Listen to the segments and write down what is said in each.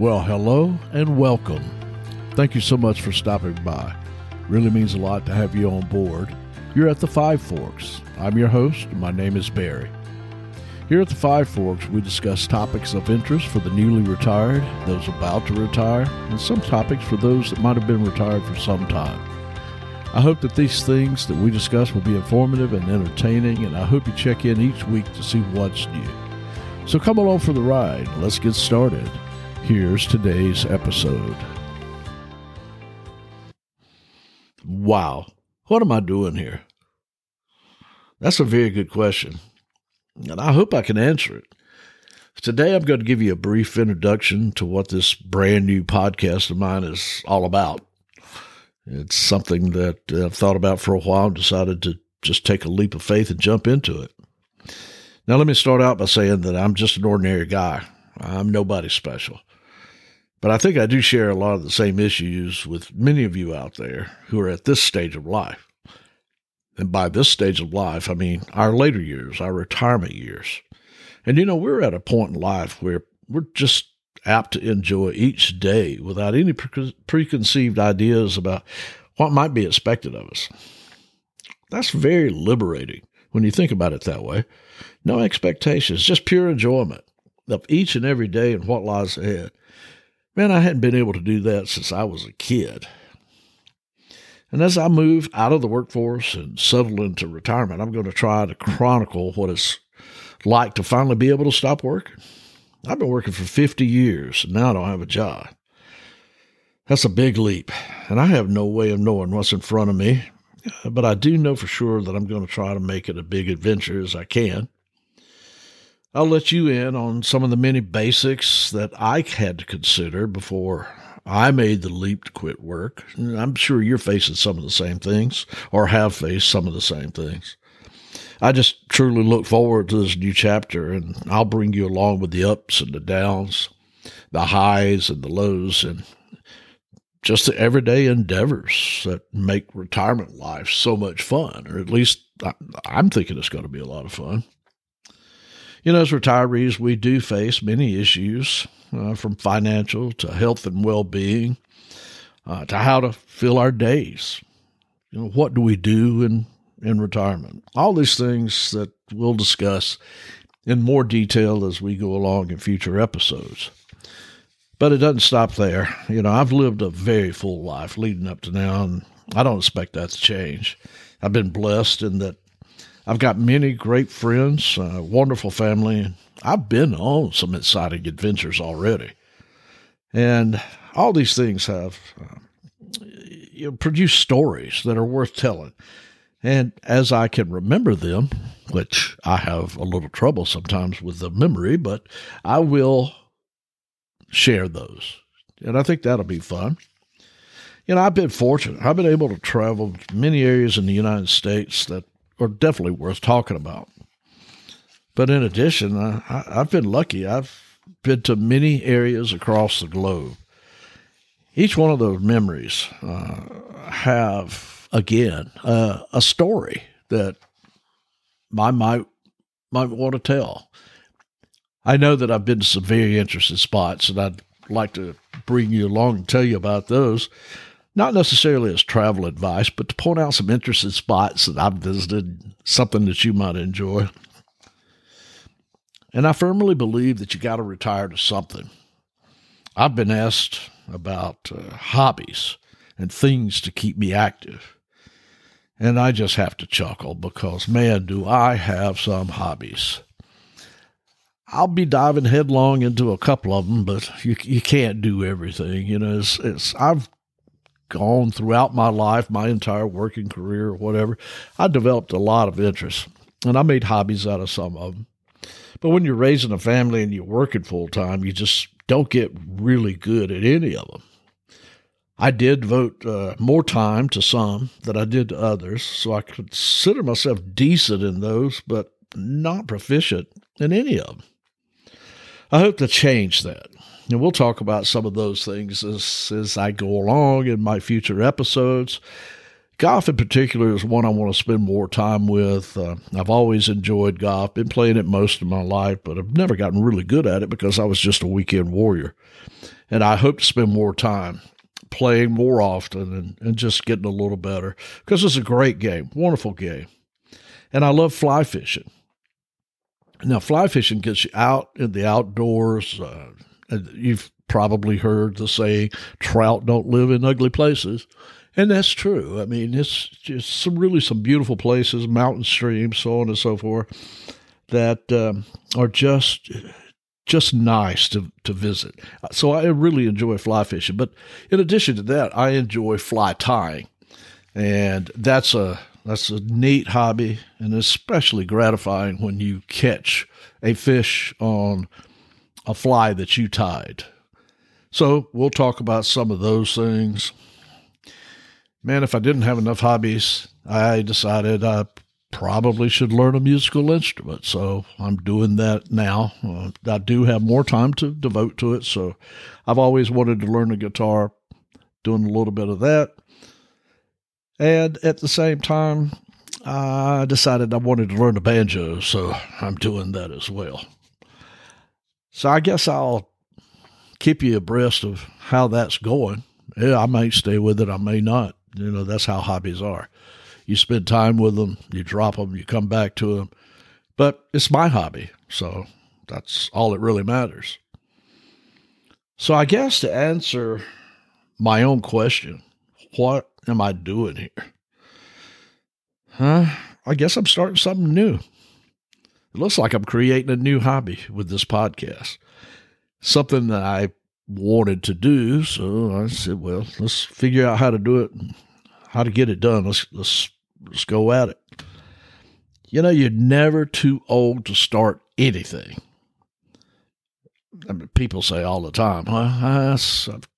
Well, hello and welcome. Thank you so much for stopping by. Really means a lot to have you on board. You're at the Five Forks. I'm your host, my name is Barry. Here at the Five Forks, we discuss topics of interest for the newly retired, those about to retire, and some topics for those that might have been retired for some time. I hope that these things that we discuss will be informative and entertaining, and I hope you check in each week to see what's new. So come along for the ride. Let's get started. Here's today's episode. Wow, what am I doing here? That's a very good question, and I hope I can answer it. Today, I'm going to give you a brief introduction to what this brand new podcast of mine is all about. It's something that uh, I've thought about for a while and decided to just take a leap of faith and jump into it. Now, let me start out by saying that I'm just an ordinary guy. I'm nobody special. But I think I do share a lot of the same issues with many of you out there who are at this stage of life. And by this stage of life, I mean our later years, our retirement years. And you know, we're at a point in life where we're just apt to enjoy each day without any pre- preconceived ideas about what might be expected of us. That's very liberating when you think about it that way. No expectations, just pure enjoyment of each and every day and what lies ahead. Man, I hadn't been able to do that since I was a kid. And as I move out of the workforce and settle into retirement, I'm going to try to chronicle what it's like to finally be able to stop working. I've been working for 50 years and now I don't have a job. That's a big leap, and I have no way of knowing what's in front of me, but I do know for sure that I'm going to try to make it a big adventure as I can. I'll let you in on some of the many basics that I had to consider before I made the leap to quit work. I'm sure you're facing some of the same things or have faced some of the same things. I just truly look forward to this new chapter, and I'll bring you along with the ups and the downs, the highs and the lows, and just the everyday endeavors that make retirement life so much fun, or at least I'm thinking it's going to be a lot of fun. You know, as retirees, we do face many issues uh, from financial to health and well being uh, to how to fill our days. You know, what do we do in, in retirement? All these things that we'll discuss in more detail as we go along in future episodes. But it doesn't stop there. You know, I've lived a very full life leading up to now, and I don't expect that to change. I've been blessed in that I've got many great friends, a wonderful family. And I've been on some exciting adventures already. And all these things have uh, produced stories that are worth telling. And as I can remember them, which I have a little trouble sometimes with the memory, but I will share those. And I think that'll be fun. You know, I've been fortunate. I've been able to travel many areas in the United States that are definitely worth talking about. But in addition, I, have been lucky. I've been to many areas across the globe. Each one of those memories uh, have, again, uh, a story that I might might want to tell. I know that I've been to some very interesting spots, and I'd like to bring you along and tell you about those not necessarily as travel advice, but to point out some interesting spots that I've visited, something that you might enjoy. And I firmly believe that you got to retire to something. I've been asked about uh, hobbies and things to keep me active. And I just have to chuckle because, man, do I have some hobbies. I'll be diving headlong into a couple of them, but you you can't do everything. You know, it's, it's I've gone throughout my life, my entire working career or whatever, I developed a lot of interests and I made hobbies out of some of them. But when you're raising a family and you're working full time, you just don't get really good at any of them. I did devote uh, more time to some than I did to others, so I consider myself decent in those, but not proficient in any of them. I hope to change that. And we'll talk about some of those things as, as I go along in my future episodes. Golf, in particular, is one I want to spend more time with. Uh, I've always enjoyed golf, been playing it most of my life, but I've never gotten really good at it because I was just a weekend warrior. And I hope to spend more time playing more often and, and just getting a little better because it's a great game, wonderful game. And I love fly fishing. Now, fly fishing gets you out in the outdoors. Uh, you've probably heard the saying, trout don't live in ugly places. And that's true. I mean, it's just some really some beautiful places, mountain streams, so on and so forth, that um, are just just nice to, to visit. So I really enjoy fly fishing. But in addition to that, I enjoy fly tying. And that's a that's a neat hobby and especially gratifying when you catch a fish on a fly that you tied. So we'll talk about some of those things. Man, if I didn't have enough hobbies, I decided I probably should learn a musical instrument. So I'm doing that now. Uh, I do have more time to devote to it. So I've always wanted to learn the guitar, doing a little bit of that. And at the same time, I decided I wanted to learn the banjo. So I'm doing that as well. So I guess I'll keep you abreast of how that's going. Yeah, I may stay with it, I may not. You know, that's how hobbies are you spend time with them, you drop them, you come back to them. But it's my hobby, so that's all that really matters. So I guess to answer my own question, what am I doing here? Huh? I guess I'm starting something new. It looks like I'm creating a new hobby with this podcast. Something that I wanted to do, so I said, well, let's figure out how to do it, how to get it done. Let's let's Let's go at it. You know, you're never too old to start anything. I mean, people say all the time, I've,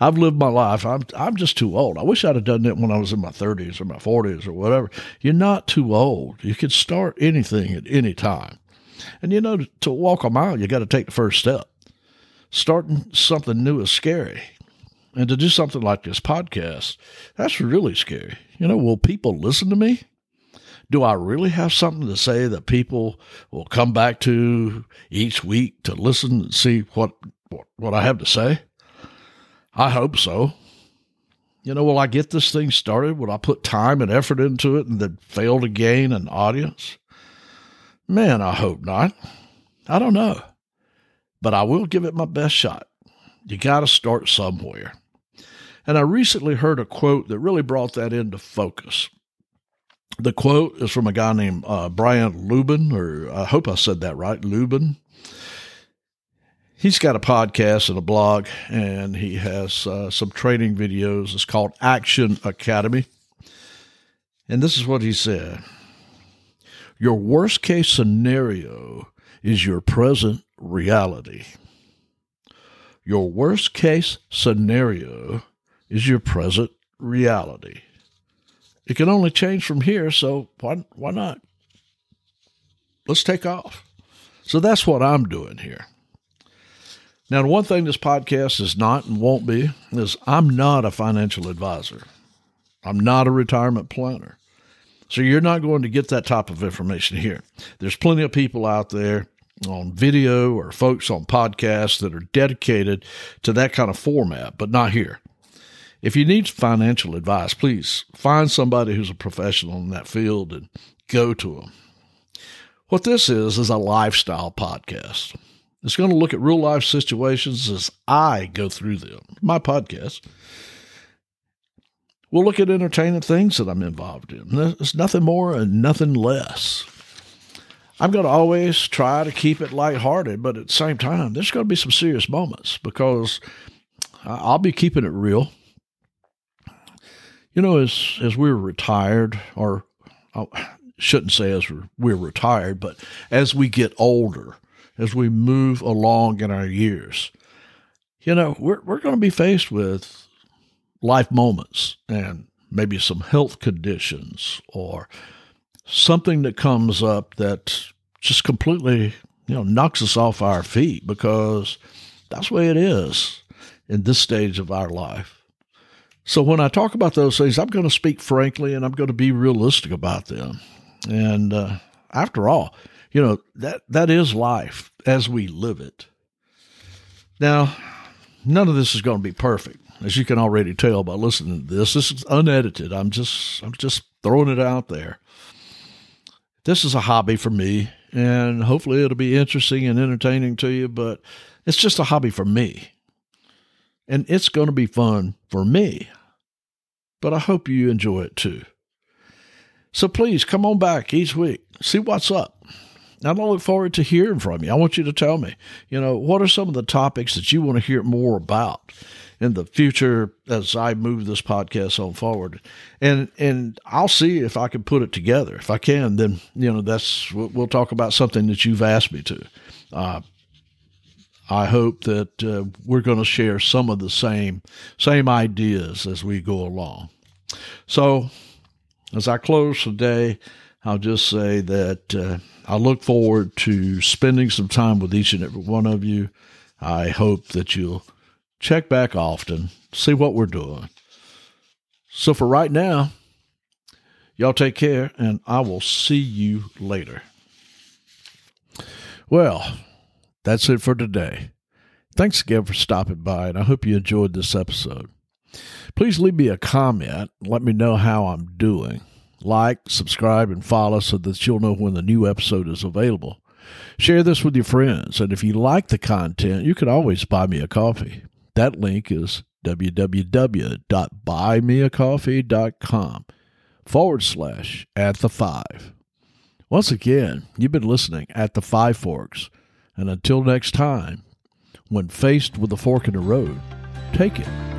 I've lived my life. I'm, I'm just too old. I wish I'd have done it when I was in my 30s or my 40s or whatever. You're not too old. You can start anything at any time. And you know, to, to walk a mile, you got to take the first step. Starting something new is scary. And to do something like this podcast, that's really scary. You know, will people listen to me? Do I really have something to say that people will come back to each week to listen and see what, what, what I have to say? I hope so. You know, will I get this thing started? Will I put time and effort into it and then fail to gain an audience? Man, I hope not. I don't know. But I will give it my best shot. You got to start somewhere. And I recently heard a quote that really brought that into focus. The quote is from a guy named uh, Brian Luebben, or I hope I said that right, Luebben. He's got a podcast and a blog, and he has uh, some training videos. It's called Action Academy. And this is what he said Your worst case scenario is your present reality. Your worst case scenario is your present reality. It can only change from here, so why, why not? Let's take off. So that's what I'm doing here. Now, the one thing this podcast is not and won't be is I'm not a financial advisor. I'm not a retirement planner. So you're not going to get that type of information here. There's plenty of people out there on video or folks on podcasts that are dedicated to that kind of format, but not here. If you need financial advice, please find somebody who's a professional in that field and go to them. What this is, is a lifestyle podcast. It's going to look at real life situations as I go through them. My podcast. We'll look at entertaining things that I'm involved in. It's nothing more and nothing less. I'm going to always try to keep it lighthearted, but at the same time, there's going to be some serious moments because I'll be keeping it real. You know, as as we're retired, or I shouldn't say as we're, we're retired, but as we get older, as we move along in our years, you know, we're we're going to be faced with life moments and maybe some health conditions or something that comes up that just completely, you know, knocks us off our feet because that's the way it is in this stage of our life. So when I talk about those things, I'm going to speak frankly and I'm going to be realistic about them. And uh, after all, you know that that is life as we live it. Now, none of this is going to be perfect, as you can already tell by listening to this. This is unedited. I'm just I'm just throwing it out there. This is a hobby for me, and hopefully it'll be interesting and entertaining to you, but it's just a hobby for me. And it's going to be fun for me. But I hope you enjoy it too. So please come on back each week, see what's up. I look forward to hearing from you. I want you to tell me, you know, what are some of the topics that you want to hear more about in the future as I move this podcast on forward, and and I'll see if I can put it together. If I can, then you know that's we'll talk about something that you've asked me to. Uh, I hope that uh, we're going to share some of the same same ideas as we go along. So, as I close today, I'll just say that uh, I look forward to spending some time with each and every one of you. I hope that you'll check back often, see what we're doing. So, for right now, y'all take care, and I will see you later. Well, that's it for today. Thanks again for stopping by, and I hope you enjoyed this episode. Please leave me a comment. Let me know how I'm doing. Like, subscribe, and follow so that you'll know when the new episode is available. Share this with your friends, and if you like the content, you can always buy me a coffee. That link is www.buymeacoffee.com forward slash at the five. Once again, you've been listening at the Five Forks and until next time, when faced with a fork in the road, take it.